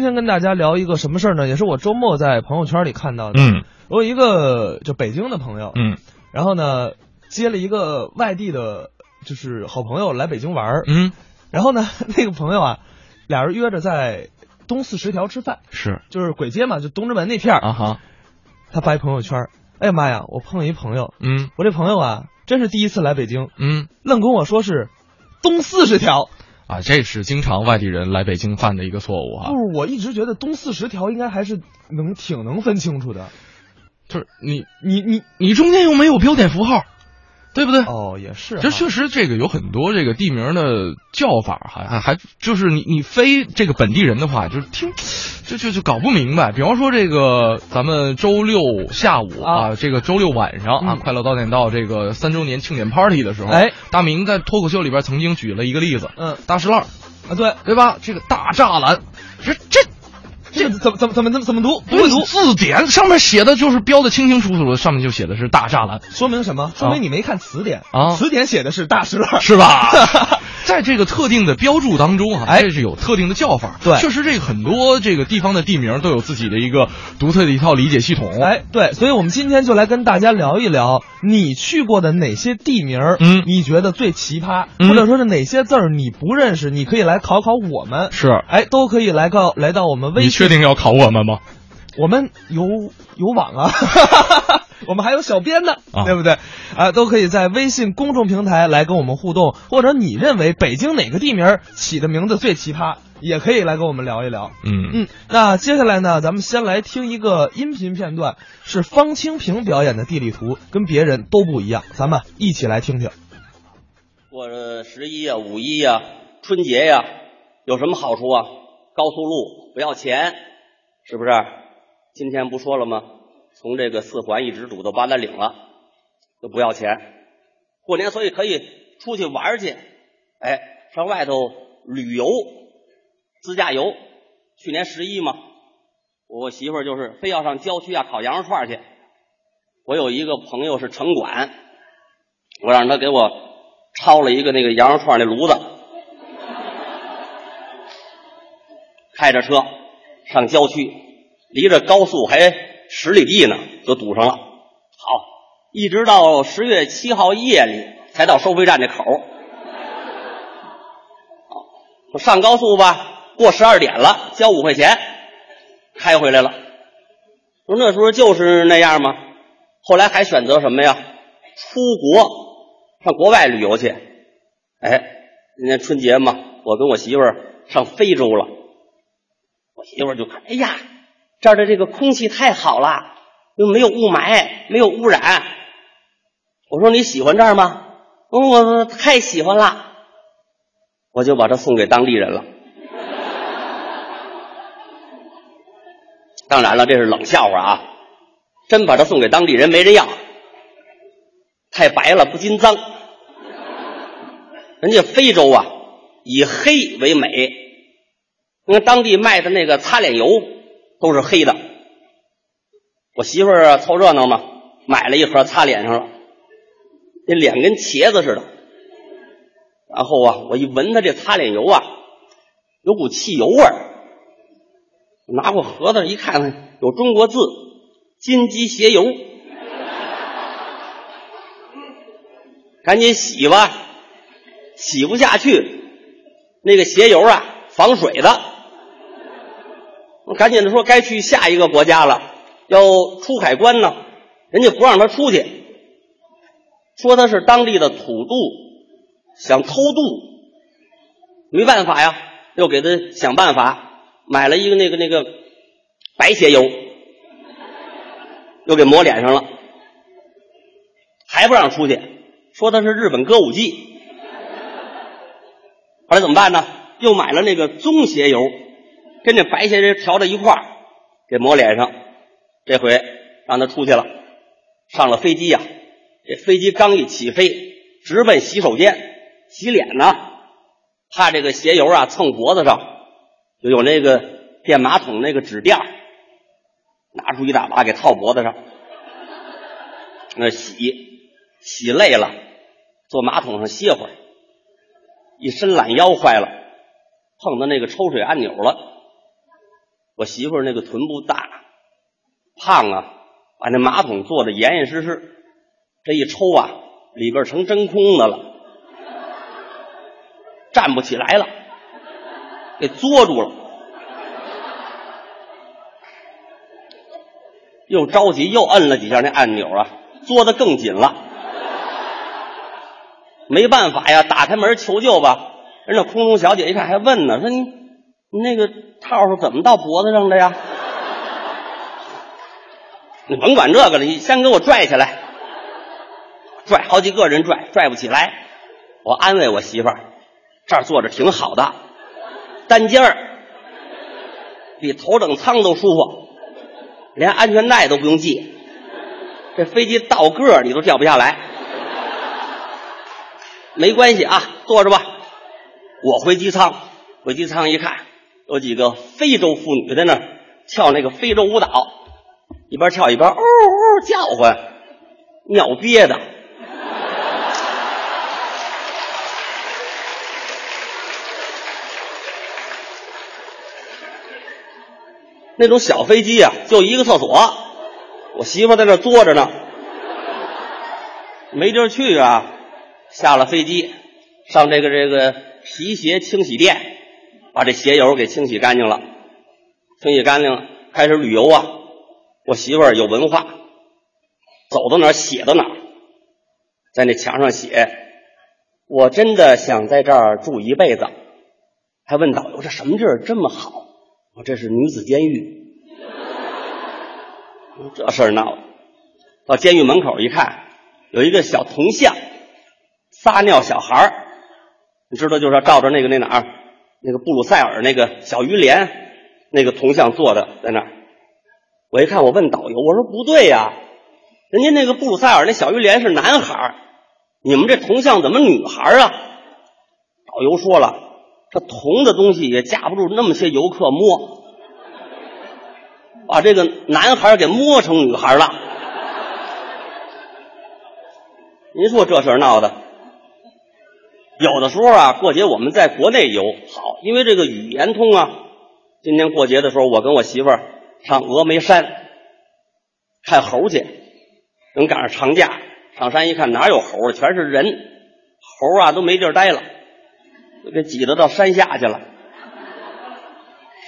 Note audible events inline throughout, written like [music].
今天跟大家聊一个什么事儿呢？也是我周末在朋友圈里看到的。嗯。我有一个就北京的朋友，嗯。然后呢接了一个外地的，就是好朋友来北京玩儿。嗯，然后呢，[laughs] 那个朋友啊，俩人约着在东四十条吃饭，是。就是簋街嘛，就东直门那片儿。啊哈，他发一朋友圈，哎呀妈呀，我碰了一朋友，嗯。我这朋友啊，真是第一次来北京，嗯。愣跟我说是东四十条。啊，这是经常外地人来北京犯的一个错误啊不，是，我一直觉得东四十条应该还是能挺能分清楚的。就是你你你你中间又没有标点符号，对不对？哦，也是哈，这确实，这个有很多这个地名的叫法，还还还就是你你非这个本地人的话，就是听就就就搞不明白。比方说这个咱们周六下午啊，啊。这个周六晚上啊，嗯。快乐早点到这个三周年庆典 party 的时候，哎，大明在脱口秀里边曾经举了一个例子，嗯。大石烂，啊，对，对吧？这个大栅栏，这这这个怎么怎么怎么怎么怎么读？不会读，字典上面写的就是标的清清楚楚的，上面就写的是大栅栏，说明什么？说明你没看词典啊词典写的是大石栏，是吧？[laughs] 在这个特定的标注当中啊，哎这是有特定的叫法。对确实这个很多这个地方的地名都有自己的一个独特的一套理解系统。，哎，对，所以我们今天就来跟大家聊一聊你去过的哪些地名，嗯你觉得最奇葩，嗯或者说是哪些字儿你不认识，你可以来考考我们。是哎，都可以来到来到我们微信确定要考我们吗？我们有有网啊，[laughs] 我们还有小编呢，啊对不对？啊，都可以在微信公众平台来跟我们互动，或者你认为北京哪个地名起的名字最奇葩，也可以来跟我们聊一聊。嗯嗯，那接下来呢，咱们先来听一个音频片段，是方清平表演的地理图，跟别人都不一样，咱们一起来听听。过这十一呀、五一呀、春节呀，有什么好处啊？高速路不要钱，是不是？今天不说了吗？从这个四环一直堵到八达岭了，都不要钱。过年所以可以出去玩去，哎，上外头旅游、自驾游。去年十一嘛，我媳妇儿就是非要上郊区啊烤羊肉串儿去。我有一个朋友是城管，我让他给我抄了一个那个羊肉串那炉子，开着车上郊区，离着高速还十里地呢，就堵上了。好，一直到十月七号夜里才到收费站这口儿。好我上高速吧，过十二点了，交五块钱，开回来了。说那时候就是那样吗？后来还选择什么呀？出国，上国外旅游去。哎，今年春节嘛，我跟我媳妇儿上非洲了。我媳妇就看，哎呀，这儿的这个空气太好了，又没有雾霾，没有污染。我说你喜欢这儿吗？嗯，我太喜欢了。我就把它送给当地人了。当然了，这是冷笑话啊！真把它送给当地人，没人要，太白了不禁脏。人家非洲啊，以黑为美，因为当地卖的那个擦脸油都是黑的。我媳妇儿凑热闹嘛，买了一盒擦脸上了，那脸跟茄子似的。然后啊，我一闻它这擦脸油啊，有股汽油味儿。拿过盒子一看，有中国字“金鸡鞋油”，赶紧洗吧，洗不下去，那个鞋油啊防水的。赶紧的说该去下一个国家了，要出海关呢，人家不让他出去，说他是当地的土著，想偷渡，没办法呀，又给他想办法。买了一个那个那个白鞋油，又给抹脸上了，还不让出去，说他是日本歌舞伎。后来怎么办呢？又买了那个棕鞋油，跟这白鞋人调到一块儿，给抹脸上。这回让他出去了，上了飞机呀、这飞机刚一起飞，直奔洗手间洗脸呢，怕这个鞋油啊蹭脖子上。就有那个电马桶那个纸垫拿出一大把给套脖子上，那洗洗累了，坐马桶上歇会儿，一伸懒腰坏了，碰到那个抽水按钮了，我媳妇儿那个臀部大，胖啊，把那马桶坐的严严实实，这一抽啊，里边成真空的了，站不起来了，给作住了。又着急又摁了几下那按钮啊，作的更紧了。没办法呀，打开门求救吧。人那空中小姐一看还问呢，说你你那个套是怎么到脖子上的呀？你甭管这个了，你先给我拽起来。拽好几个人拽，拽不起来。我安慰我媳妇儿，这儿坐着挺好的，单间儿比头等舱都舒服，连安全带都不用系。这飞机倒个儿你都掉不下来。没关系啊，坐着吧。我回机舱，回机舱一看，有几个非洲妇女在那儿跳那个非洲舞蹈，一边跳一边呜呜叫唤，尿憋的。那种小飞机啊，就一个厕所，我媳妇在那坐着呢，没地儿去啊。下了飞机，上这个这个皮鞋清洗店，把这鞋油给清洗干净了，清洗干净了，开始旅游啊。我媳妇儿有文化，走到哪儿写到哪儿，在那墙上写：“我真的想在这儿住一辈子。”还问导游：“这什么地儿这么好？”我这是女子监狱。这事儿闹的，到监狱门口一看，有一个小铜像。撒尿小孩儿，你知道就是照着那个那哪儿，那个布鲁塞尔那个小鱼莲那个铜像做的，在那儿。我一看，我问导游，我说不对呀，人家那个布鲁塞尔那小鱼莲是男孩儿，你们这铜像怎么女孩儿啊？导游说了，这铜的东西也架不住那么些游客摸，把这个男孩儿给摸成女孩儿了。[laughs] 您说这事儿闹的？有的时候啊，过节我们在国内游好，因为这个语言通啊。今年过节的时候，我跟我媳妇儿上峨眉山看猴去，正赶上长假，上山一看哪有猴啊，全是人，猴啊都没地儿待了，都给挤得到山下去了，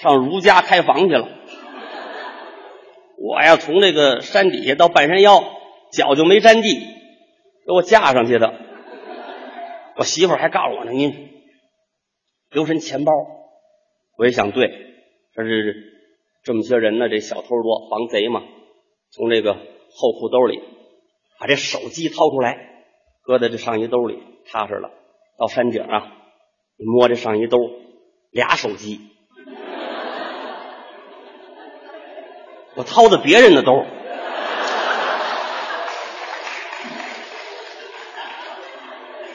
上儒家开房去了。我呀，从这个山底下到半山腰，脚就没沾地，给我架上去的。我媳妇还告诉我呢，您留神钱包。我也想，对，这是这么些人呢，这小偷多，防贼嘛。从这个后裤兜里把这手机掏出来，搁在这上衣兜里，踏实了。到山顶啊，你摸这上衣兜，俩手机。[laughs] 我掏的别人的兜。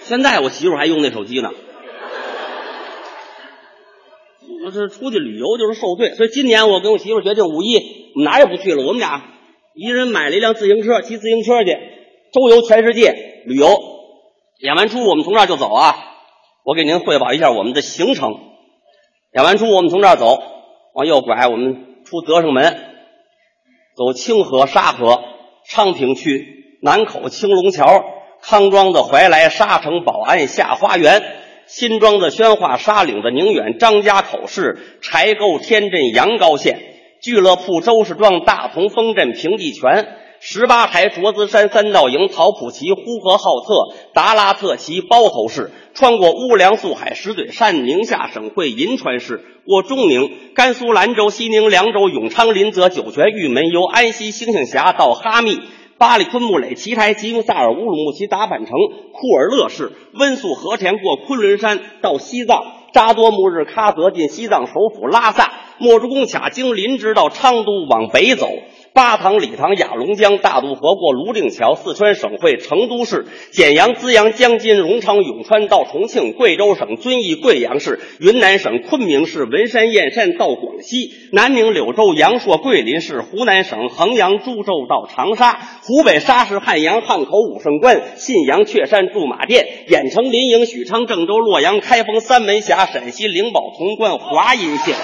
现在我媳妇还用那手机呢。我这出去旅游就是受罪，所以今年我跟我媳妇决定五一我们哪也不去了，我们俩一人买了一辆自行车，骑自行车去周游全世界旅游。演完出我们从这儿就走啊！我给您汇报一下我们的行程。演完出我们从这儿走，往右拐，我们出德胜门，走清河、沙河、昌平区、南口、青龙桥。康庄的怀来，沙城、宝安、下花园；新庄的宣化，沙岭的宁远、张家口市、柴沟、天镇、阳高县；俱乐部周氏庄、大同、丰镇、平地泉；十八台、卓资山、三道营、曹普旗、呼和浩特、达拉特旗、包头市；穿过乌梁、素海、石嘴山、宁夏省会银川市；过中宁、甘肃兰州、西宁、凉州、永昌、临泽、酒泉、玉门；由安溪、星星峡到哈密。巴里坤木垒、奇台、吉木萨尔、乌鲁木齐、达坂城、库尔勒市、温宿、和田过昆仑山到西藏，扎多木日喀则进西藏首府拉萨，莫竹工卡经林芝到昌都往北走。巴塘、理塘、雅龙江、大渡河过泸定桥，四川省会成都市；简阳、资阳、江津、荣昌、永川到重庆，贵州省遵义、贵阳市；云南省昆明市文山、燕山到广西，南宁、柳州、阳朔、桂林市；湖南省衡阳、株洲到长沙，湖北沙市、汉阳、汉口、武胜关、信阳、确山、驻马店，郾城、临颍、许昌、郑州、洛阳、开封、三门峡，陕西灵宝、潼关、华阴县。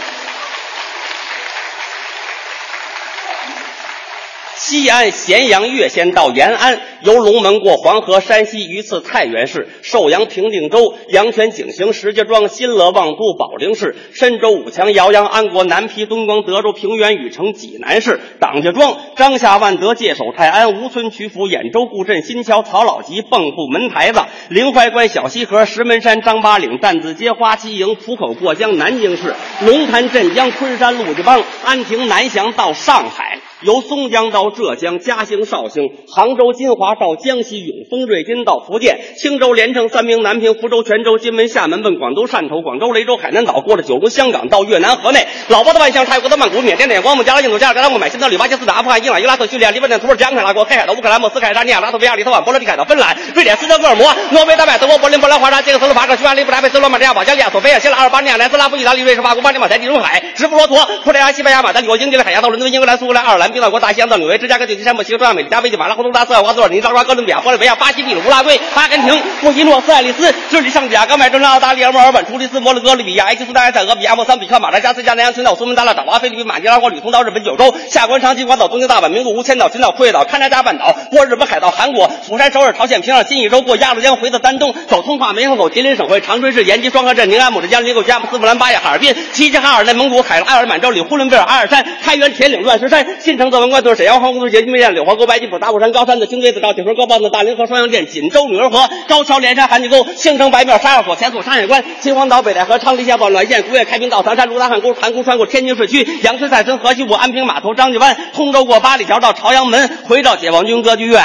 西安、咸阳、岳县到延安，由龙门过黄河，山西榆次太原市、寿阳平定州、阳泉景行、石家庄、新乐望都、保定市、深州武强、姚阳、安国、南皮、敦光、德州、平原、禹城、济南市、党家庄、张夏、万德、界首、泰安、吴村、曲阜、兖州、固镇、新桥、曹老集、蚌埠、门台子、临淮关、小西河、石门山、张八岭、担子街、花旗营、浦口过江、南京市、龙潭、镇江、昆山、陆家浜、安平、南翔到上海。由松江到浙江嘉兴、绍兴、杭州、金华到江西永丰、瑞金到福建、青州、连城、三明、南平、福州、泉州、金门、厦门奔广州、汕头、广州、雷州、海南岛，过了九龙、香港到越南河内，老挝的万象、泰国的曼谷、缅甸的光孟、加拉印度、加尔各答、孟买、新德里、巴基斯坦、阿富汗、伊朗、伊拉克、叙利亚、黎巴嫩、土耳其、安卡拉国、黑海的乌克兰、莫斯科、爱沙尼亚、拉脱维亚、立陶宛、波罗的海的芬兰、瑞典、斯德哥尔摩、挪威、丹麦、德国、柏林、波兰、华沙、捷克斯洛伐克、匈牙利、布达佩斯、罗马尼亚、保加利亚、索菲亚、希腊、阿尔巴尼亚、南斯拉夫、意大利、瑞士、法国、巴拿马、台地中海、直布罗陀、葡萄牙、西班牙、马德里、英吉利海峡到伦敦、英格兰、苏格兰、爱尔兰、冰岛国、大西洋到纽约、芝加哥、旧金山、墨西哥、中亚、美利加、危地马拉、洪都拉斯、厄瓜多尔尼、拉瓜、哥伦比亚、玻利维亚、巴西、秘鲁、乌拉圭、阿根廷、莫西诺斯、爱丽丝、智利、上甲、冈麦正澳大利亚、墨尔本、突尼斯、摩洛哥、利比亚、埃及、苏丹、埃塞俄比亚、莫桑比克、马达加斯加、南洋群岛、苏门答腊岛、菲律宾、马尼拉国、旅通到日本九州、下关、长崎、广岛、东京、大阪、名古屋、千岛、群岛、库页岛、勘察加半岛，过日本海盗、韩国、釜山、首尔、朝鲜、平壤、新义州，过鸭绿江，回到丹东，走通化、梅河口、吉林省会、长春市、延吉、双河镇、宁安、牡丹江、尼古加、斯布兰、巴彦、哈尔滨、齐齐哈尔、内蒙古、海拉尔、满洲里、呼伦贝尔、阿尔山、开原、铁岭、乱石山、新城、德文关、对沈阳、黄公路、捷金面、柳河沟、白吉普、大步山、高山的青堆子、赵铁河、高棒子、大凌河、双阳镇、锦州、女儿河、高桥、连山、韩家沟、青城、白庙、沙药所、前锁、山海关、秦皇岛、北戴河、昌黎、下堡、滦县、古越、开平、到唐山、卢达汉沟、盘古、穿过天津市区、杨村、赛村、河西部、安平码头、张家湾、通州过八里桥到朝阳门，回到解放军歌剧院。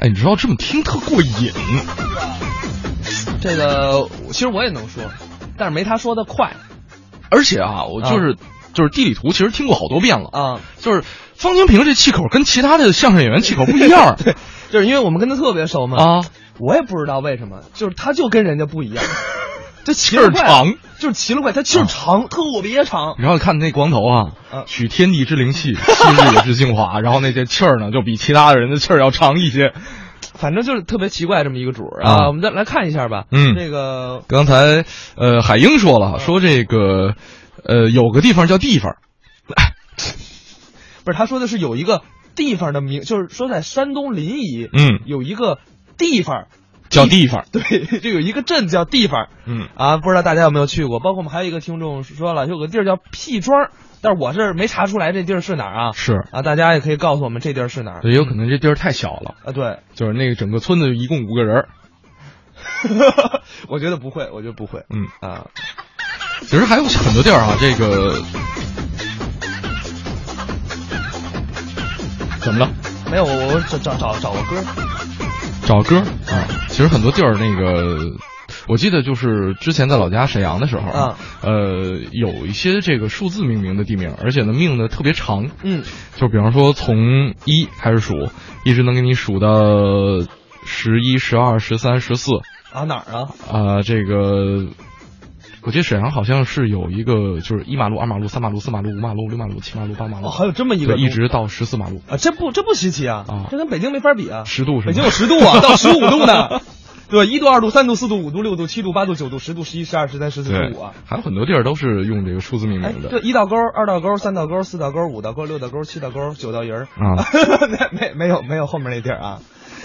哎，你知道这么听特过瘾。这个其实我也能说，但是没他说的快而且啊，我就是、就是地理图，其实听过好多遍了。啊。就是方清平这气口跟其他的相声演员气口不一样 [laughs] 对，就是因为我们跟他特别熟嘛。啊，我也不知道为什么，就是他就跟人家不一样，[laughs] 这奇气了怪了儿长。就是奇了怪，他气儿长，特别长。然后看那光头啊啊，取天地之灵气，吸日月之精华，然后那些气儿呢，就比其他的人的气儿要长一些。[laughs] 反正就是特别奇怪这么一个主儿啊啊。我们再来看一下吧。嗯这个刚才呃，海英说了，说这个呃，有个地方叫地方，[laughs] 不是他说的是有一个地方的名，就是说在山东临沂，嗯，有一个地方，叫地方，对，就有一个镇叫地方。嗯啊，不知道大家有没有去过？包括我们还有一个听众说了，有个地儿叫屁庄，但是我是没查出来这地儿是哪儿啊。是，啊，大家也可以告诉我们这地儿是哪儿也有可能这地儿太小了，啊？对，就是那个整个村子一共五个人儿，[laughs] 我觉得不会，我觉得不会。嗯，啊，其实还有很多地儿啊，这个怎么了？没有，我我找找找找个歌儿。找歌啊，其实很多地儿那个，我记得就是之前在老家沈阳的时候啊，呃，有一些这个数字命名的地名，而且呢命的特别长，嗯，就比方说从一开始数，一直能给你数到十一、十二、十三、十四，啊哪儿啊？啊，这个。我记得沈阳好像是有一个，就是一马路、二马路、三马路、四马路、五马路、六马路、七马路、八马路，哦，还有这么一个对，一直到十四马路，啊，这不这不稀奇啊，啊这跟北京没法比啊。十度是吗？北京有十度啊，到十五度呢。对，一度、二度、三度、四度、五度、六度、七度、八度、九度、十度、十一、十二、十三、十四、对十五啊。还有很多地儿都是用这个数字命哎名，的。对，一道沟、二道沟、三道沟、四道沟、五道沟、六道沟、七道沟、九道营儿啊，[laughs] 没没没有没有后面那地儿啊。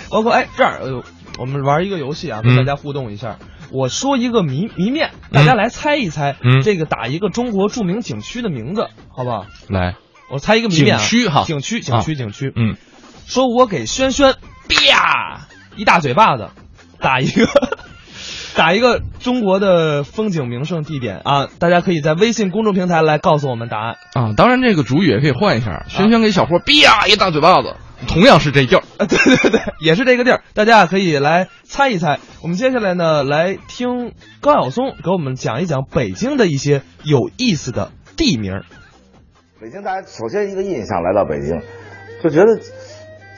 包括哎这样，呃，我们玩一个游戏啊，跟嗯大家互动一下。我说一个谜谜面，大家来猜一猜，嗯这个打一个中国著名景区的名字，好不好？来，我猜一个谜面啊，景区哈景区，景区，景区。嗯，说我给轩轩啪一大嘴巴子，打一个 [laughs] 打一个中国的风景名胜地点啊！大家可以在微信公众平台来告诉我们答案。啊，当然这个主语也可以换一下，轩轩给小霍啪一大嘴巴子，同样是这地儿。啊，对对对，也是这个地儿，大家可以来猜一猜。我们接下来呢，来听高晓松给我们讲一讲北京的一些有意思的地名。北京，大家首先一个印象来到北京，就觉得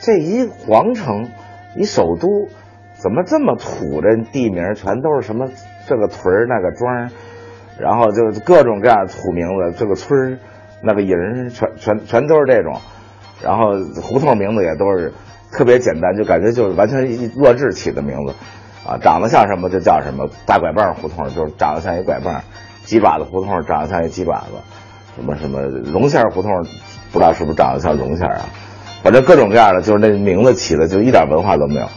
这一皇城，一首都，怎么这么土？这地名全都是什么这个屯儿那个庄儿，然后就各种各样的土名字，这个村儿那个营儿，全全全都是这种，然后胡同名字也都是特别简单，就感觉就是完全一弱智起的名字，啊，长得像什么就叫什么，大拐棒胡同就是长得像一拐棒，鸡爪子胡同长得像一鸡爪子，什么什么绒线胡同，不知道是不是长得像绒线啊？反正各种各样的，就是那名字起的就一点文化都没有，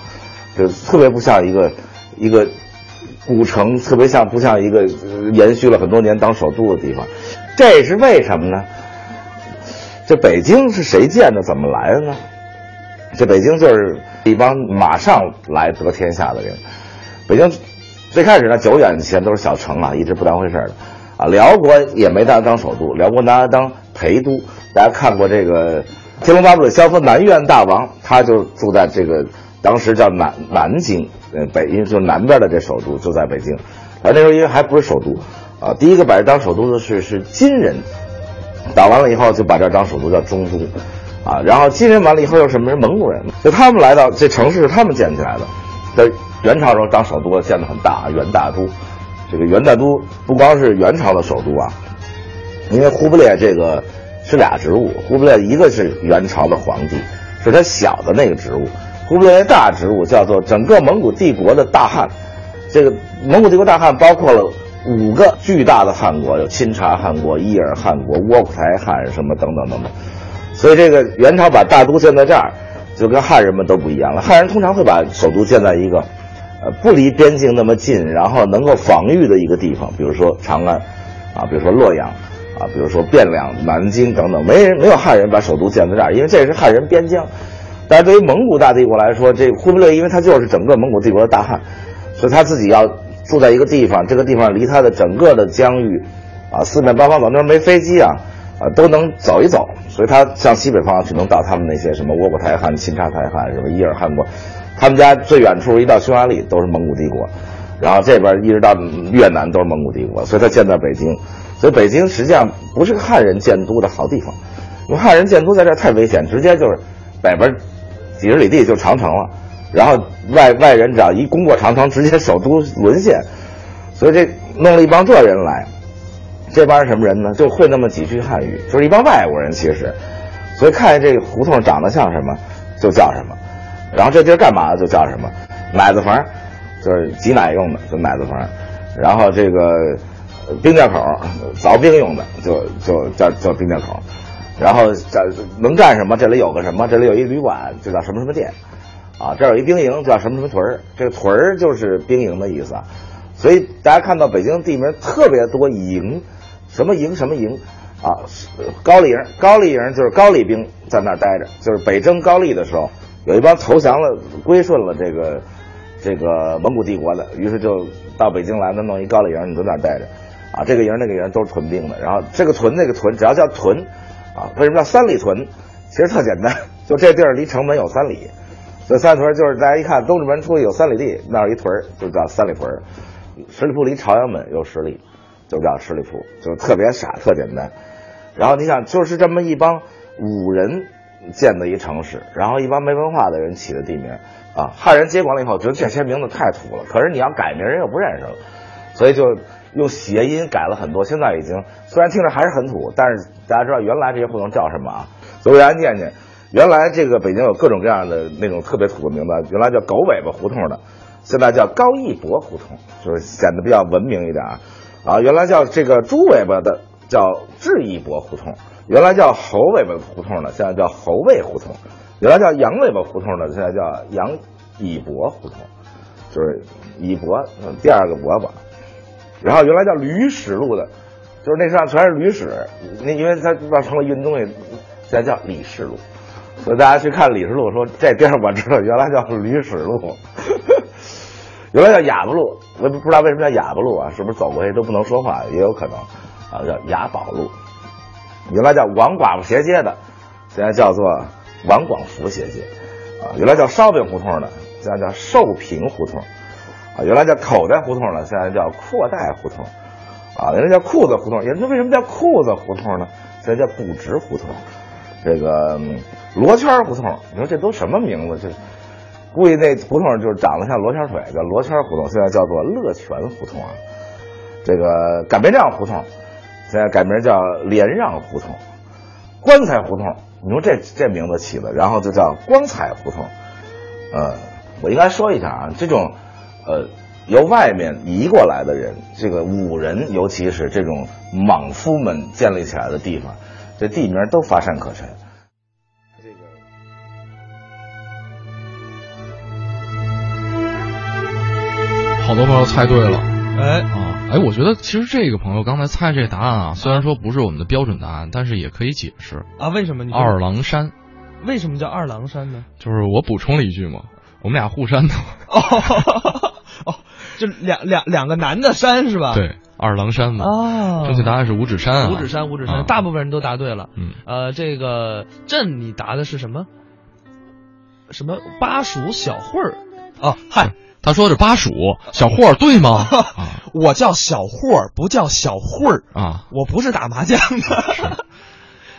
就特别不像一个一个古城，特别像不像一个延续了很多年当首都的地方。这是为什么呢？这北京是谁建的？怎么来的呢？这北京就是一帮马上来得天下的人。北京最开始呢，久远以前都是小城啊，一直不当回事儿的啊。辽国也没拿它当首都，辽国拿它当陪都。大家看过这个《天龙八部》的萧峰南院大王，他就住在这个当时叫南南京，呃，北因为就南边的这首都就在北京。啊，那时候因为还不是首都啊，第一个把这当首都的是是金人，打完了以后就把这当首都叫中都，啊，然后金人完了以后又什么人？蒙古人，就他们来到这城市是他们建起来的，在元朝时候当首都建的很大，元大都，这个元大都不光是元朝的首都啊，因为忽必烈这个是俩职务，忽必烈一个是元朝的皇帝，是他小的那个职务，忽必烈大职务叫做整个蒙古帝国的大汗，这个蒙古帝国大汗包括了五个巨大的汗国，有钦察汗国、伊尔汗国、窝阔台汗什么等等等等。所以这个元朝把大都建在这儿，就跟汉人们都不一样了。汉人通常会把首都建在一个，呃，不离边境那么近，然后能够防御的一个地方，比如说长安，啊，比如说洛阳，啊，比如说汴梁、南京等等。没人没有汉人把首都建在这儿，因为这是汉人边疆。但是对于蒙古大帝国来说，这忽必烈因为他就是整个蒙古帝国的大汗，所以他自己要住在一个地方，这个地方离他的整个的疆域，啊，四面八方走，那没飞机啊，啊，都能走一走，所以他向西北方去能到他们那些什么窝阔台汗、钦察台汗、什么伊尔汗国，他们家最远处一到匈牙利都是蒙古帝国，然后这边一直到越南都是蒙古帝国，所以他建在北京，所以北京实际上不是个汉人建都的好地方，因为汉人建都在这儿太危险，直接就是北边几十里地就长城了，然后外外人只要一攻过长城，直接首都沦陷，所以这弄了一帮这人来。这帮人什么人呢？就会那么几句汉语，就是一帮外国人。其实，所以看见这个胡同长得像什么，就叫什么。然后这地儿干嘛的，就叫什么。奶子房，就是挤奶用的，就奶子房。然后这个冰窖口，凿冰用的，就就叫叫冰窖口。然后这能干什么？这里有个什么？这里有一旅馆，就叫什么什么店。啊，这儿有一兵营，叫什么什么屯儿。这个屯儿就是兵营的意思啊。所以大家看到北京地名特别多营。什么营什么营，啊，高丽营，高丽营就是高丽兵在那儿待着，就是北征高丽的时候，有一帮投降了、归顺了这个这个蒙古帝国的，于是就到北京来，那弄一高丽营，你在那儿待着，啊，这个营那个营都是屯兵的，然后这个屯那个屯只要叫屯，啊，为什么叫三里屯？其实特简单，[laughs] 就这地儿离城门有三里，所以三里屯就是大家一看东直门出去有三里地，那儿一屯就叫三里屯，十里铺离朝阳门有十里。就叫十里铺，就特别傻，特简单。然后你想，就是这么一帮武人建的一城市，然后一帮没文化的人起的地名啊。汉人接管了以后，觉得这些名字太土了。可是你要改名，人又不认识了，所以就用谐音改了很多。现在已经虽然听着还是很土，但是大家知道原来这些胡同叫什么啊？所以大家念念，原来这个北京有各种各样的那种特别土的名字，原来叫狗尾巴胡同的，现在叫高义博胡同，就是显得比较文明一点啊。啊，原来叫这个猪尾巴的叫智义伯胡同，原来叫猴尾巴胡同的现在叫猴尾胡同，原来叫羊尾巴胡同的现在叫羊乙伯胡同，就是乙伯第二个伯伯。然后原来叫驴屎路的，就是那上全是驴屎，那因为它要成了运东西，现在叫李氏路。所以大家去看李氏路，说这地儿我知道，原来叫驴屎路。原来叫哑巴路，我不知道为什么叫哑巴路啊？是不是走过去都不能说话？也有可能，啊，叫雅宝路。原来叫王寡妇斜街的，现在叫做王广福斜街，啊，原来叫烧饼胡同的，现在叫寿平胡同，啊，原来叫口袋胡同的，现在叫阔袋胡同，啊，原来叫裤子胡同，也说为什么叫裤子胡同呢？现在叫不直胡同，这个罗圈胡同，你说这都什么名字？这。估计那胡同就是长得像罗圈腿，叫罗圈胡同，现在叫做乐泉胡同啊。这个擀面杖胡同，现在改名叫连让胡同。棺材胡同，你说这这名字起的，然后就叫光彩胡同。呃，我应该说一下啊，这种呃由外面移过来的人，这个武人，尤其是这种莽夫们建立起来的地方，这地名都乏善可陈。这个。好多朋友猜对了哎，啊！哎，我觉得其实这个朋友刚才猜这个答案啊，虽然说不是我们的标准答案，但是也可以解释。啊，为什么你二郎山，为什么叫二郎山呢？就是我补充了一句嘛，我们俩互山的。哦 [laughs] [laughs] 哦，就两两两个男的山是吧？对，二郎山嘛。哦，正确答案是五指山啊。五指山，五指山，啊大部分人都答对了。嗯，呃，这个朕你答的是什么？什么巴蜀小慧儿？哦，嗨，他说的是巴蜀小霍儿对吗？[laughs] 啊我叫小霍儿，不叫小慧儿，啊，我不是打麻将的。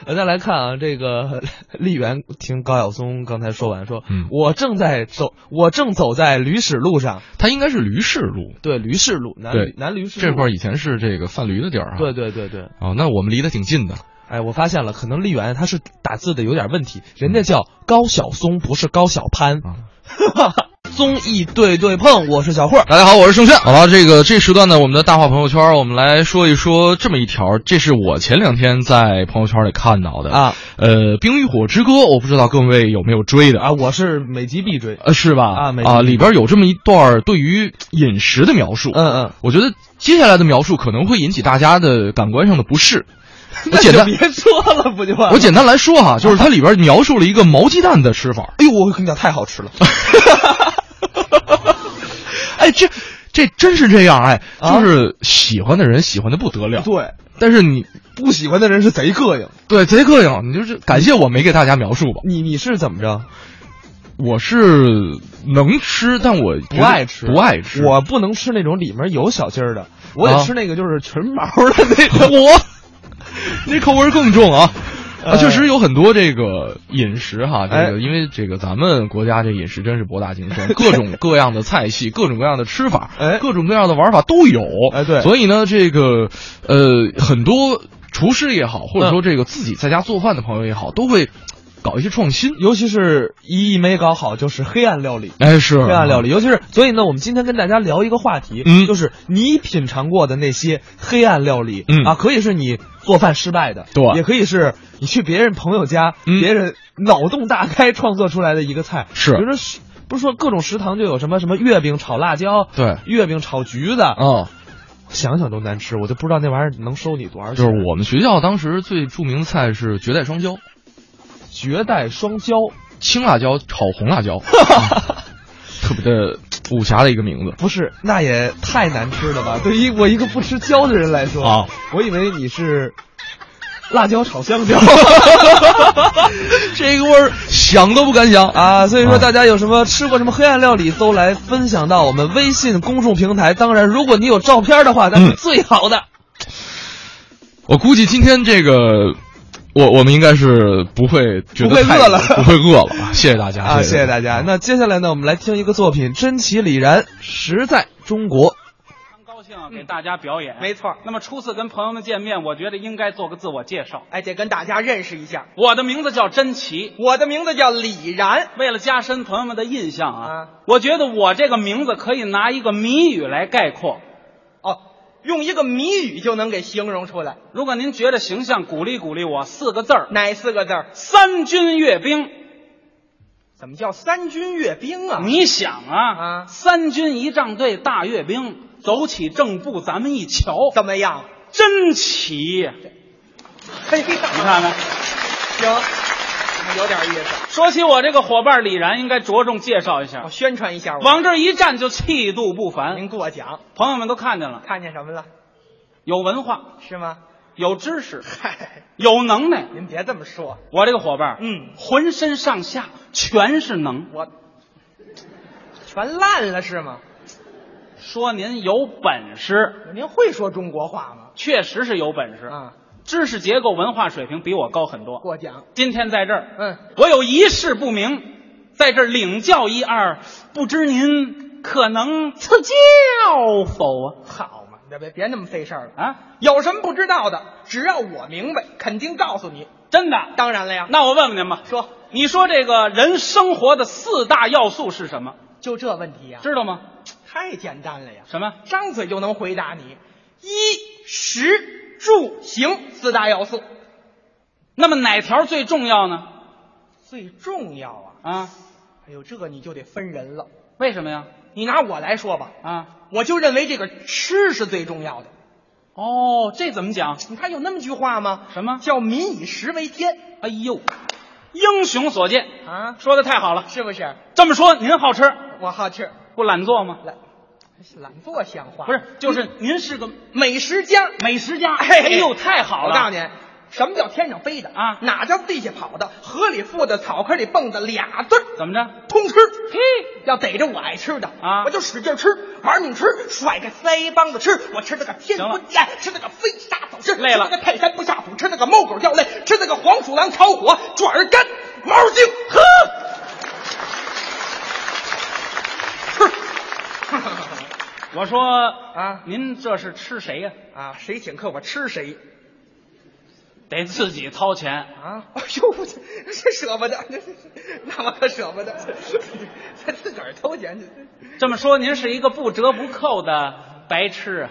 呃再来看啊，这个 [laughs] 丽媛听高晓松刚才说完，说、嗯我正在走，我正走在驴屎路上，他应该是驴市路，对，驴市路，南南驴市路这块儿以前是这个贩驴的地儿啊。对对对对，哦，那我们离得挺近的。哎，我发现了，可能丽媛她是打字的有点问题，人家叫高晓松，不是高晓攀。啊 [laughs] 综艺对对碰，我是小霍。大家好，我是盛轩。好了，这个这时段呢，我们的大话朋友圈，我们来说一说这么一条，这是我前两天在朋友圈里看到的啊。呃，《冰与火之歌》，我不知道各位有没有追的啊，我是每集必追。呃，是吧？啊没啊，里边有这么一段对于饮食的描述。嗯嗯，我觉得接下来的描述可能会引起大家的感官上的不适。[laughs] 我那简单，别说了，不就完了？我简单来说哈，就是它里边描述了一个毛鸡蛋的吃法。哎呦，我跟你讲，太好吃了。[laughs] 哎，这这真是这样哎，啊就是喜欢的人喜欢的不得了，对，但是你不喜欢的人是贼膈应。对贼膈应，你就是感谢我没给大家描述吧。你你是怎么着？我是能吃，但我不爱吃，不爱吃。我不能吃那种里面有小鸡儿的，我啊得吃那个就是纯毛的那种。[laughs] 我 [laughs] 那口味更重啊。啊，哎确实有很多这个饮食哈，这哎个因为这个咱们国家这饮食真是博大精深，各种各样的菜系，各种各样的吃法，哎各种各样的玩法都有。哎对所以呢，这个呃，很多厨师也好，或者说这个自己在家做饭的朋友也好，都会搞一些创新。尤其是一没搞好，就是黑暗料理。哎，是黑暗料理，尤其是所以呢，我们今天跟大家聊一个话题，嗯。就是你品尝过的那些黑暗料理，嗯。啊，可以是你做饭失败的，对。也可以是你去别人朋友家，嗯。别人脑洞大开创作出来的一个菜，是。比如说不是说各种食堂就有什么什么月饼炒辣椒，对。月饼炒橘子，哦，想想都难吃，我就不知道那玩意儿能收你多少钱。就是我们学校当时最著名的菜是绝代双骄，绝代双骄，青辣椒炒红辣椒，啊 [laughs] 特别的武侠的一个名字。不是，那也太难吃了吧？对于我一个不吃椒的人来说啊，我以为你是辣椒炒香蕉 [laughs] 这个味儿想都不敢想啊！啊。所以说，啊大家有什么吃过什么黑暗料理，都来分享到我们微信公众平台。当然，如果你有照片的话，那是嗯最好的。我估计今天这个，我我们应该是不会觉得不会饿了不会饿了啊！谢谢大家啊，谢谢大大家。那接下来呢，我们来听一个作品，真奇李然，实在中国。非常高兴啊给大家表演。没错那么初次跟朋友们见面，我觉得应该做个自我介绍。哎，得跟大家认识一下。我的名字叫甄奇。我的名字叫李然，为了加深朋友们的印象啊，啊我觉得我这个名字可以拿一个谜语来概括。哦，用一个谜语就能给形容出来。如果您觉得形象，鼓励鼓励我，四个字儿：哪四个字儿？三军阅兵。怎么叫三军阅兵啊？你想啊，啊三军仪仗队大阅兵，走起正步，咱们一瞧，怎么样？真齐 [laughs] 呀！你看看。行，有点意思。说起我这个伙伴李然，应该着重介绍一下我。宣传一下我。往这一站就气度不凡，您过奖，朋友们都看见了，看见什么了？有文化，是吗？有知识，嗨，有能耐。您别这么说。我这个伙伴，嗯，浑身上下全是能。我全烂了是吗？说您有本事，您会说中国话吗？确实是有本事，啊，知识结构、文化水平比我高很多。过奖。今天在这儿，嗯，我有一事不明，在这儿领教一二，不知您可能赐教否啊？好嘛，别别别那么费事儿了。啊，有什么不知道的，只要我明白，肯定告诉你。真的？当然了呀，那我问问您吧，说你说这个人生活的四大要素是什么？就这问题呀、知道吗？太简单了呀，什么？张嘴就能回答你。衣食住行四大要素，那么哪条最重要呢？最重要啊！啊？哎呦，这个你就得分人了。为什么呀？你拿我来说吧，啊？我就认为这个吃是最重要的。哦，这怎么讲？你看有那么句话吗？什么？叫“民以食为天哎呦，英雄所见”啊，说的太好了。是不是？这么说，您好吃，我好吃，不懒做吗？懒懒惰像话不是，就是您是个美食家。美食家。哎哎呦，太好了！我告诉您，什么叫天上飞的啊哪叫地下跑的？河里浮的，草坑里蹦的，俩字儿怎么着？通吃。嘿，要逮着我爱吃的啊我就使劲吃，玩命吃，甩开腮帮子吃。我吃那个天行了昏地暗，吃那个飞沙走石，累了吃那个泰山不下土，吃那个猫狗掉泪，吃那个黄鼠狼炒火，爪儿干，毛儿精，呵。[laughs] [laughs] 我说啊您这是吃谁呀？啊，谁请客我吃谁得自己掏钱。啊！哎呦，这这舍不得，[laughs] 那我可舍不得，这 [laughs] 自个儿掏钱去。这么说，您是一个不折不扣的白痴啊！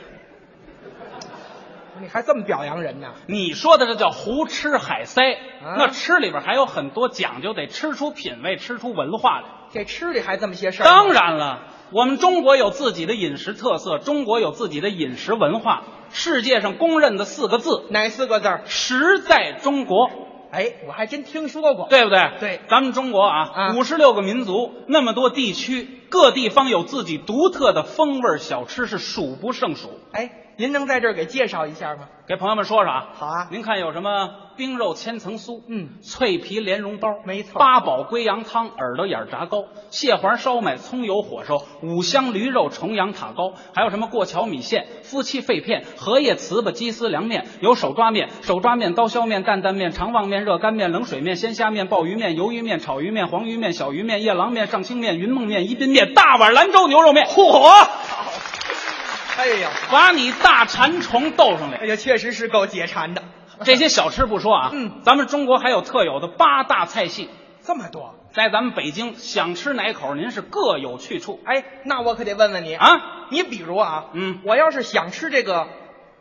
你还这么表扬人呢？你说的这叫胡吃海塞，啊那吃里边还有很多讲究，得吃出品味，吃出文化来。这吃里还这么些事儿？当然了，我们中国有自己的饮食特色，中国有自己的饮食文化，世界上公认的四个字哪四个字儿？“食在中国哎，我还真听说过”，。对不对？对咱们中国啊，啊五十六个民族，那么多地区，各地方有自己独特的风味小吃，是数不胜数。哎，您能在这儿给介绍一下吗？给朋友们说说啊，好啊您看有什么冰肉千层酥，嗯脆皮莲蓉包，没错八宝龟羊汤，耳朵眼炸糕，蟹黄烧麦，葱油火烧，五香驴肉，重阳塔糕，还有什么过桥米线，夫妻肺片，荷叶糍粑，鸡丝凉面，有手抓面，手抓面，刀削面，担担面，长旺面，热干面，冷水面，鲜虾面，鲍鱼面，鱿鱼面，炒鱼面，黄鱼面，小鱼面，夜郎面，上清面，云梦面，宜宾面，大碗兰州牛肉面，嚯！哎呀，把你大馋虫逗上来哎。呀，确实是够解馋的。这些小吃不说啊，嗯咱们中国还有特有的八大菜系，这么多，在咱们北京想吃哪口，您是各有去处哎，那我可得问问你，啊。你比如啊，嗯我要是想吃这个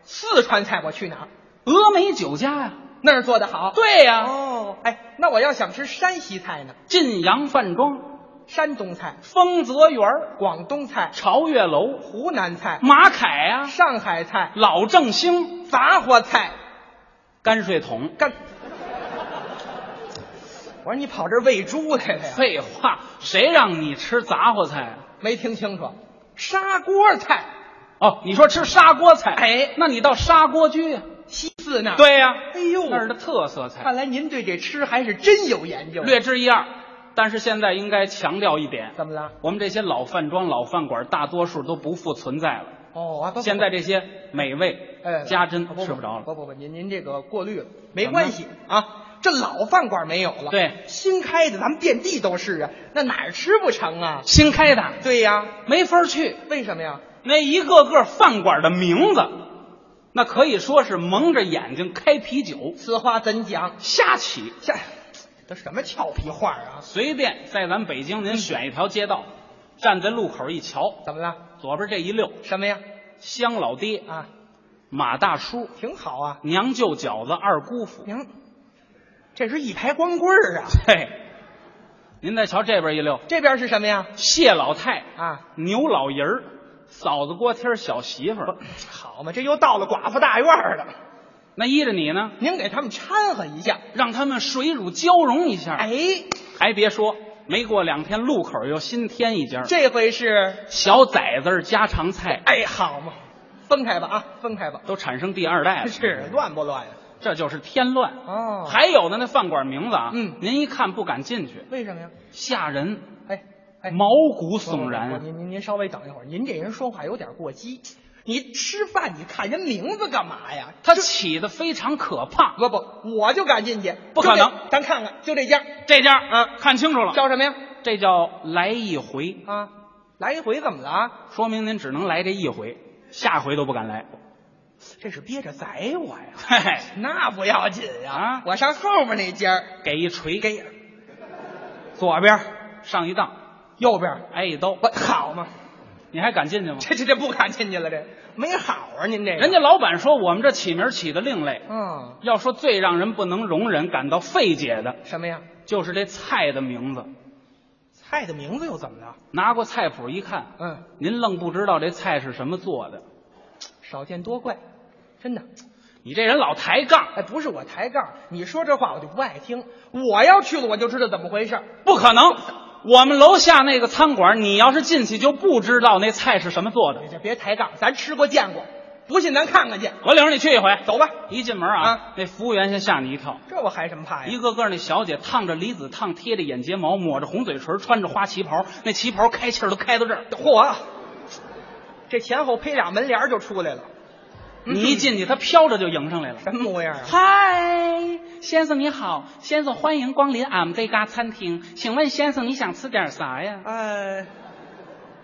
四川菜，我去哪儿？峨眉酒家呀、那儿做的好。对呀、哦，哎，那我要想吃山西菜呢？晋阳饭庄、山东菜、丰泽园、广东菜、朝月楼、湖南菜、马凯啊、上海菜、老正兴、杂货菜，泔水桶。干。我说你跑这儿喂猪来了呀？废话，谁让你吃杂货菜啊？没听清楚，砂锅菜，哦，你说吃砂锅菜？哎那你到砂锅居呀、西四那儿。，对呀、哎呦，那儿的特色菜。看来您对这吃还是真有研究。略知一二，但是现在应该强调一点，怎么了？我们这些老饭庄、老饭馆，大多数都不复存在了。哦，啊，不现在这些美味，哎，家珍吃不着了。不不不，您您这个过滤了，没关系啊。这老饭馆没有了，对新开的咱们遍地都是啊，那哪儿吃不成啊？新开的对呀，没法去，为什么呀？那一个个饭馆的名字，那可以说是蒙着眼睛开啤酒，此话怎讲？瞎起。这这什么俏皮话啊？随便在咱北京，您选一条街道，站在路口一瞧，怎么了？左边这一溜，什么呀？香老爹、啊，马大叔、挺好啊。娘舅饺子、二姑父。娘，这是一排光棍儿啊。[laughs] 嘿，您再瞧这边一溜，这边是什么呀？谢老太、啊，牛老人儿、嫂子锅贴儿小媳妇儿，好嘛，这又到了寡妇大院儿了。那依着你呢，您给他们掺和一下。让他们水乳交融一下。哎，还别说，没过两天，路口又新添一家这回是小崽子儿家常菜，哎，好嘛，分开吧啊，分开吧。都产生第二代了。是乱不乱呀？这就是添乱。哦还有的那饭馆名字啊，嗯您一看不敢进去，为什么呀？吓人，哎哎，毛骨悚然。您您您稍微等一会儿，您这人说话有点过激。你吃饭你看人名字干嘛呀？他起的非常可怕。不不，我就敢进去，不可能咱看看，就这家这家嗯看清楚了，叫什么呀？这叫来一回，啊，来一回怎么了啊？说明您只能来这一回，下回都不敢来。这是憋着宰我呀？嘿嘿，那不要紧呀、啊我上后面那家给一锤，给左边、上一当，右边，挨一刀。不好嘛？你还敢进去吗？这这这不敢进去了，这没好啊！您这个人家老板说我们这起名起的另类。嗯，要说最让人不能容忍、感到费解的，什么呀？就是这菜的名字。菜的名字又怎么了？拿过菜谱一看，嗯，您愣不知道这菜是什么做的。少见多怪，真的。你这人老抬杠，哎，不是我抬杠，你说这话我就不爱听。我要去了，我就知道怎么回事。不可能。我们楼下那个餐馆，你要是进去就不知道那菜是什么做的。你这别抬杠，咱吃过见过，不信咱看看去。我领着你去一回，走吧。一进门啊，啊那服务员先吓你一跳。这我还什么怕呀？一个个那小姐烫着离子烫，贴着眼睫毛，抹着红嘴唇，穿着花旗袍，那旗袍开气儿都开到这儿。嚯，这前后配俩门帘就出来了。你一进去，他飘着就迎上来了。什么模样啊？嗨，先生你好，先生欢迎光临俺们这家餐厅，请问先生你想吃点啥呀？呃，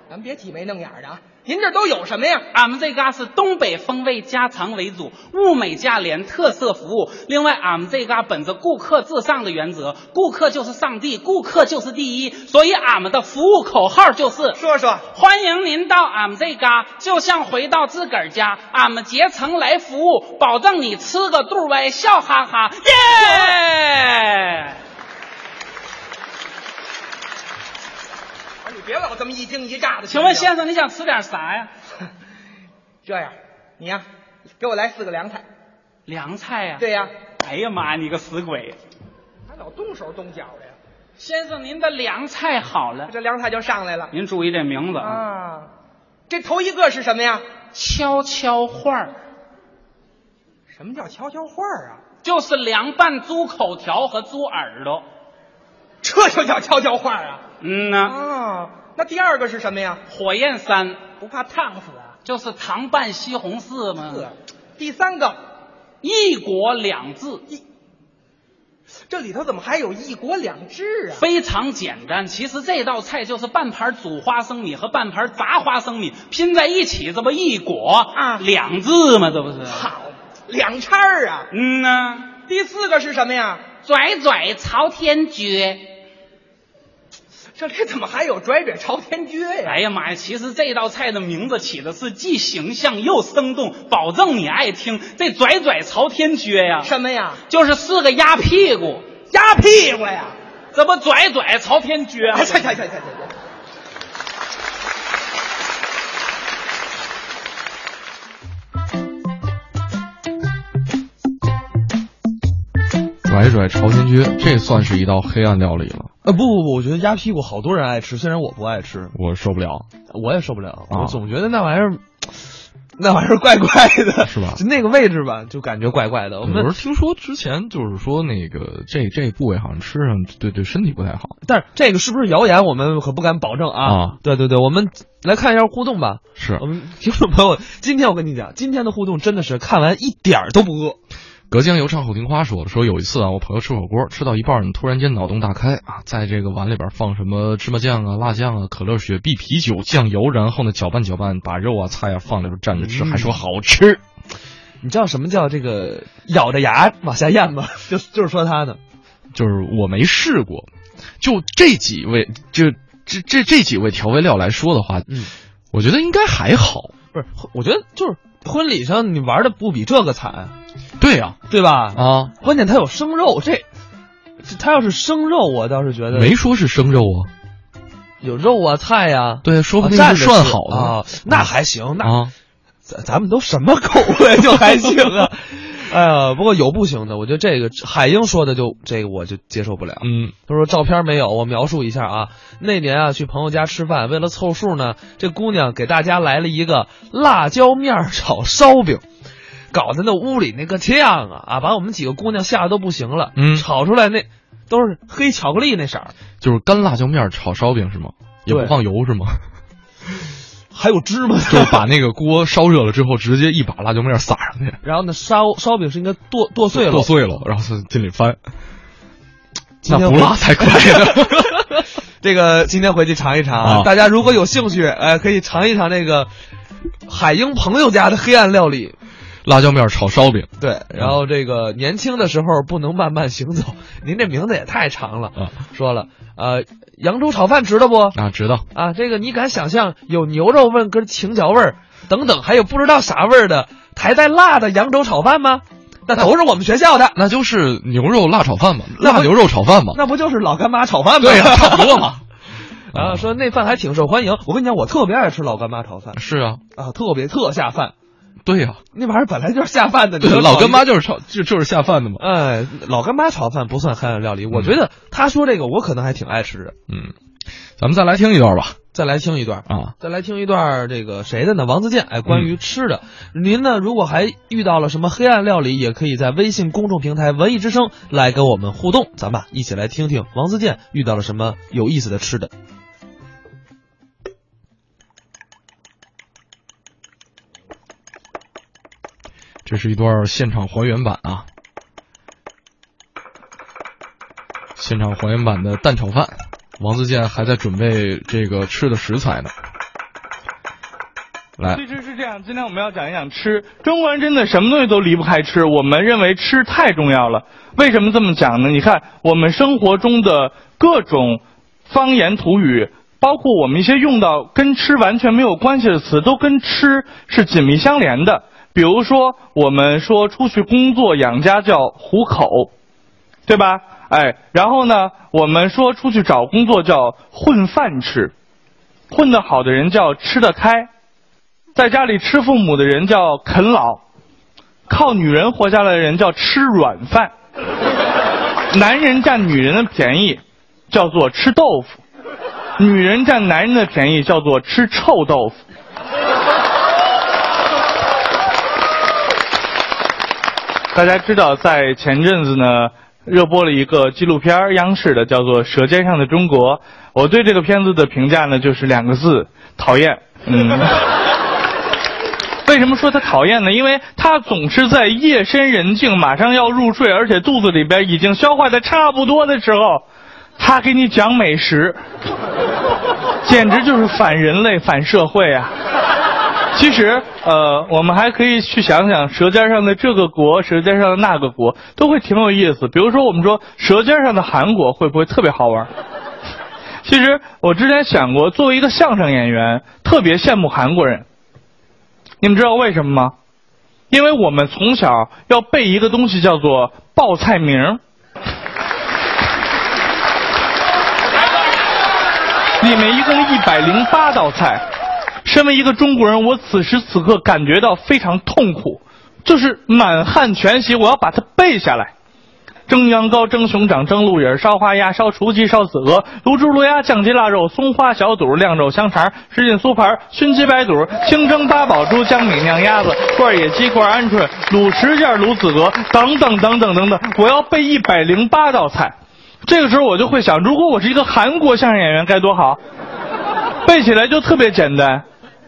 咱别挤眉弄眼的啊！您这都有什么呀？俺们这嘎是东北风味家常为主，物美价廉，特色服务。另外，俺们这嘎本着顾客至上的原则，顾客就是上帝，顾客就是第一，所以俺们的服务口号就是说说。欢迎您到俺们这嘎，就像回到自个儿家。俺们竭诚来服务，保证你吃个肚歪，笑哈哈，耶！别老这么一惊一乍的。请问先生，你想吃点啥呀？[laughs] 这样，你呀，给我来四个凉菜。凉菜呀？对呀。哎呀妈，你个死鬼！还老动手动脚的呀？先生，您的凉菜好了，这凉菜就上来了。您注意这名字啊。这头一个是什么呀？悄悄话什么叫悄悄话啊？就是凉拌猪口条和猪耳朵。这就叫悄悄话啊？嗯呐。哦，那第二个是什么呀？火焰山，不怕烫死啊？就是糖拌西红柿嘛。是。第三个，一国两制。一，这里头怎么还有一国两制啊？非常简单，其实这道菜就是半盘煮花生米和半盘炸花生米拼在一起，这不一国啊两制吗？这不是？好，两叉儿啊。嗯呐。第四个是什么呀？拽拽朝天撅。这里怎么还有拽拽朝天撅呀？哎呀妈呀！其实这道菜的名字起的是既形象又生动，保证你爱听。这拽拽朝天撅呀，什么呀？就是四个鸭屁股，鸭屁股呀！怎么拽拽朝天撅？哎，去去去去去！拽拽朝天撅，这算是一道黑暗料理了。呃，不不不，我觉得鸭屁股好多人爱吃，虽然我不爱吃，我受不了，我也受不了。啊我总觉得那玩意儿，那玩意儿怪怪的，[laughs] 是吧就那个位置吧，就感觉怪怪的。我们我是听说之前就是说那个这这部位好像吃上对对身体不太好。但是这个是不是谣言，我们可不敢保证啊。啊对对对，我们来看一下互动吧。是我们听众朋友，今天我跟你讲，今天的互动真的是看完一点儿都不饿。隔江犹唱后庭花说说有一次啊，我朋友吃火锅吃到一半呢，突然间脑洞大开啊，在这个碗里边放什么芝麻酱啊、辣酱啊、可乐、雪碧、啤酒、酱油，然后呢搅拌搅拌，把肉啊、菜啊放里边蘸着吃，嗯还说好吃。你知道什么叫这个咬着牙往下咽吗？就就是说他呢。就是我没试过，就这几位，就这这这几位调味料来说的话，嗯，我觉得应该还好。不是，我觉得就是婚礼上你玩的不比这个惨，对呀、对吧？啊，关键它有生肉，这这它要是生肉，我倒是觉得没说是生肉啊，有肉啊菜呀、对，说不定是涮好的啊，那还行，那啊。咱咱们都什么口味就还行啊。[laughs] 哎呀，不过有不行的，我觉得这个海英说的就这个我就接受不了。嗯，他说照片没有，我描述一下啊。那年啊去朋友家吃饭，为了凑数呢，这姑娘给大家来了一个辣椒面炒烧饼，搞得那屋里那个酱啊啊，把我们几个姑娘吓得都不行了。嗯炒出来那都是黑巧克力那色儿，就是干辣椒面炒烧饼是吗？也不放油是吗？还有芝麻。[laughs] 就把那个锅烧热了之后，直接一把辣椒面撒上去，然后呢，烧烧饼是应该剁剁碎了，剁碎了，然后在进里翻，那不辣才怪呢。[laughs] 这个今天回去尝一尝啊大家如果有兴趣，哎，可以尝一尝那个海英朋友家的黑暗料理。辣椒面炒烧饼对，然后这个年轻的时候不能慢慢行走，[laughs] 您这名字也太长了。啊说了，呃，扬州炒饭知道不？啊，知道啊，这个你敢想象有牛肉味跟青椒味儿等等，还有不知道啥味儿的还带辣的扬州炒饭吗？那都是我们学校的，那 [laughs] 就是牛肉辣炒饭嘛，辣牛肉炒饭嘛。[laughs] 那不就是老干妈炒饭吗？对呀、差不多嘛。啊，说那饭还挺受欢迎。我跟你讲，我特别爱吃老干妈炒饭是啊，啊，特别特下饭。对呀、那玩意儿本来就是下饭的，老干妈就是炒就就是下饭的嘛。哎，老干妈炒饭不算黑暗料理，我觉得他说这个我可能还挺爱吃的。嗯，咱们再来听一段吧。再来听一段啊，再来听一段这个谁的呢？王自健，哎，关于吃的，您呢如果还遇到了什么黑暗料理，也可以在微信公众平台“文艺之声”来跟我们互动，咱们啊一起来听听王自健遇到了什么有意思的吃的。这是一段现场还原版啊，现场还原版的蛋炒饭。王自健还在准备这个吃的食材呢。来，其实是这样，今天我们要讲一讲吃。中国人真的什么东西都离不开吃，我们认为吃太重要了。为什么这么讲呢？你看我们生活中的各种方言土语，包括我们一些用到跟吃完全没有关系的词，都跟吃是紧密相连的。比如说，我们说出去工作养家叫糊口，对吧？哎，然后呢，我们说出去找工作叫混饭吃，混得好的人叫吃得开。在家里吃父母的人叫啃老，靠女人活下来的人叫吃软饭。男人占女人的便宜，叫做吃豆腐；女人占男人的便宜，叫做吃臭豆腐。大家知道，在前阵子呢，热播了一个纪录片，央视的，叫做《舌尖上的中国》。我对这个片子的评价呢，就是两个字：讨厌。嗯。[laughs] 为什么说他讨厌呢？因为他总是在夜深人静、马上要入睡，而且肚子里边已经消化的差不多的时候，他给你讲美食，[laughs] 简直就是反人类、反社会啊！其实，呃，我们还可以去想想《舌尖上的这个国》《舌尖上的那个国》，都会挺有意思。比如说，我们说《舌尖上的韩国》会不会特别好玩？[laughs] 其实我之前想过，作为一个相声演员，特别羡慕韩国人。你们知道为什么吗？因为我们从小要背一个东西，叫做报菜名，[laughs] 里面一共一百零八道菜。身为一个中国人，我此时此刻感觉到非常痛苦，就是满汉全席，我要把它背下来。蒸羊羔、蒸熊掌、蒸鹿眼、烧花鸭、烧雏鸡、烧子鹅、卤猪、卤鸭、酱鸡、腊肉、松花小肚、晾肉香肠、什锦酥盘、熏鸡白肚、清蒸八宝猪、江米酿鸭子、罐野鸡、罐鹌鹑、卤十件、卤子鹅等等等等等等，我要背一百零八道菜。这个时候我就会想，如果我是一个韩国相声演员该多好，背起来就特别简单。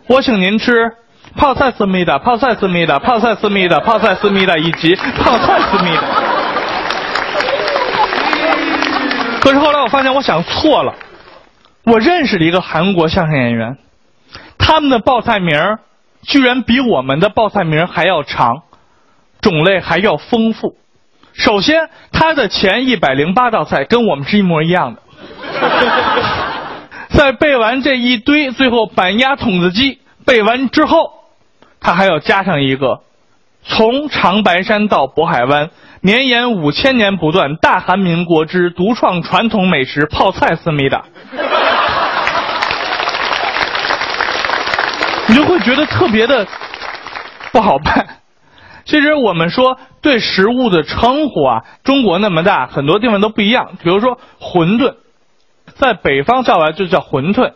我请您吃泡菜思密达、泡菜思密达、泡菜思密达、泡菜思密达以及泡菜思密达。可是后来我发现，我想错了。我认识了一个韩国相声演员，他们的报菜名居然比我们的报菜名还要长，种类还要丰富。首先，他的前一百零八道菜跟我们是一模一样的。在背完这一堆，最后板鸭筒子鸡背完之后，他还要加上一个从长白山到渤海湾。绵延五千年不断，大韩民国之独创传统美食泡菜思密达，[laughs] 你就会觉得特别的不好办。其实我们说对食物的称呼啊，中国那么大，很多地方都不一样。比如说馄饨，在北方叫来就叫馄饨，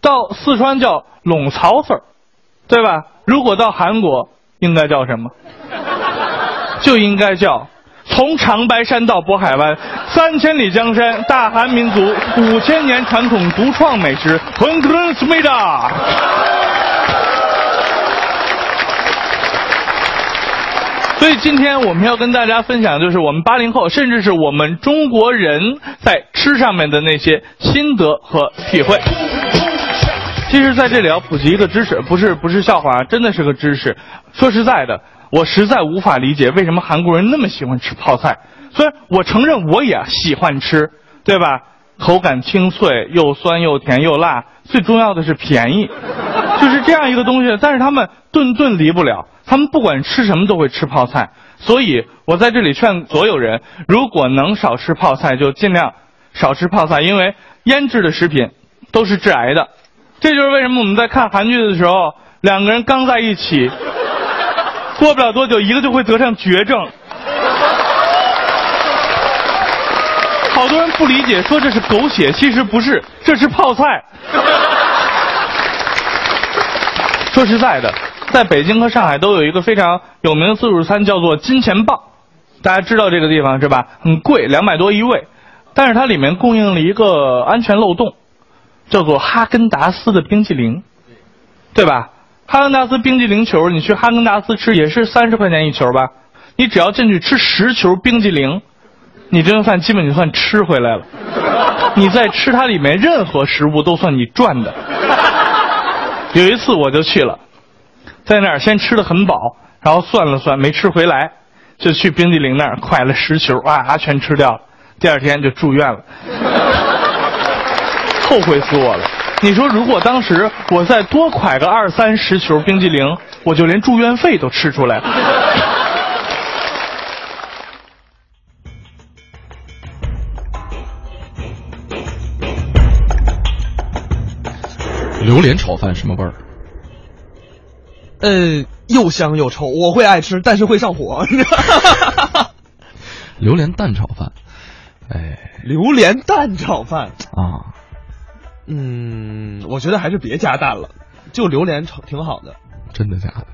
到四川叫拢槽粉儿，对吧？如果到韩国，应该叫什么？[laughs] 就应该叫从长白山到渤海湾，三千里江山，大韩民族五千年传统独创美食馄饨思密达。[laughs] 所以今天我们要跟大家分享，就是我们八零后，甚至是我们中国人在吃上面的那些心得和体会。其实，在这里要普及一个知识，不是不是笑话，真的是个知识。说实在的。我实在无法理解为什么韩国人那么喜欢吃泡菜。虽然我承认我也喜欢吃，对吧？口感清脆，又酸又甜又辣，最重要的是便宜，就是这样一个东西。但是他们顿顿离不了，他们不管吃什么都会吃泡菜。所以我在这里劝所有人，如果能少吃泡菜，就尽量少吃泡菜，因为腌制的食品都是致癌的。这就是为什么我们在看韩剧的时候，两个人刚在一起，过不了多久，一个就会得上绝症。好多人不理解，说这是狗血，其实不是，这是泡菜。说实在的，在北京和上海都有一个非常有名的自助餐，叫做金钱豹。大家知道这个地方是吧？很贵，两百多一位，但是它里面供应了一个安全漏洞，叫做哈根达斯的冰淇淋，对吧？哈根达斯冰淇淋球，你去哈根达斯吃也是三十块钱一球吧？你只要进去吃十球冰淇淋。你这顿饭基本就算吃回来了，你在吃它里面任何食物都算你赚的。有一次我就去了，在那儿先吃的很饱，然后算了算没吃回来，就去冰激凌那儿蒯了十球啊，全吃掉了。第二天就住院了，[laughs] 后悔死我了。你说如果当时我再多蒯个二三十球冰激凌，我就连住院费都吃出来了。[laughs] 榴莲炒饭什么味儿？呃，又香又臭，我会爱吃，但是会上火。[laughs] 榴莲蛋炒饭，哎，榴莲蛋炒饭啊，嗯，我觉得还是别加蛋了，就榴莲炒挺好的。真的假的？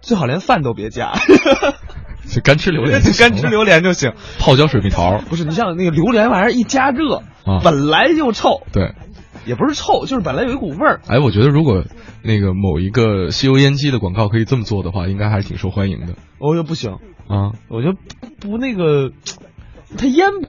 最好连饭都别加，[laughs] 就干吃榴莲，干吃榴莲就行。泡椒水蜜桃不是你像那个榴莲玩意儿一加热，啊，本来就臭。对。也不是臭，就是本来有一股味儿。哎，我觉得如果那个某一个吸油烟机的广告可以这么做的话，应该还是挺受欢迎的。我觉得不行啊，我觉得不那个，它烟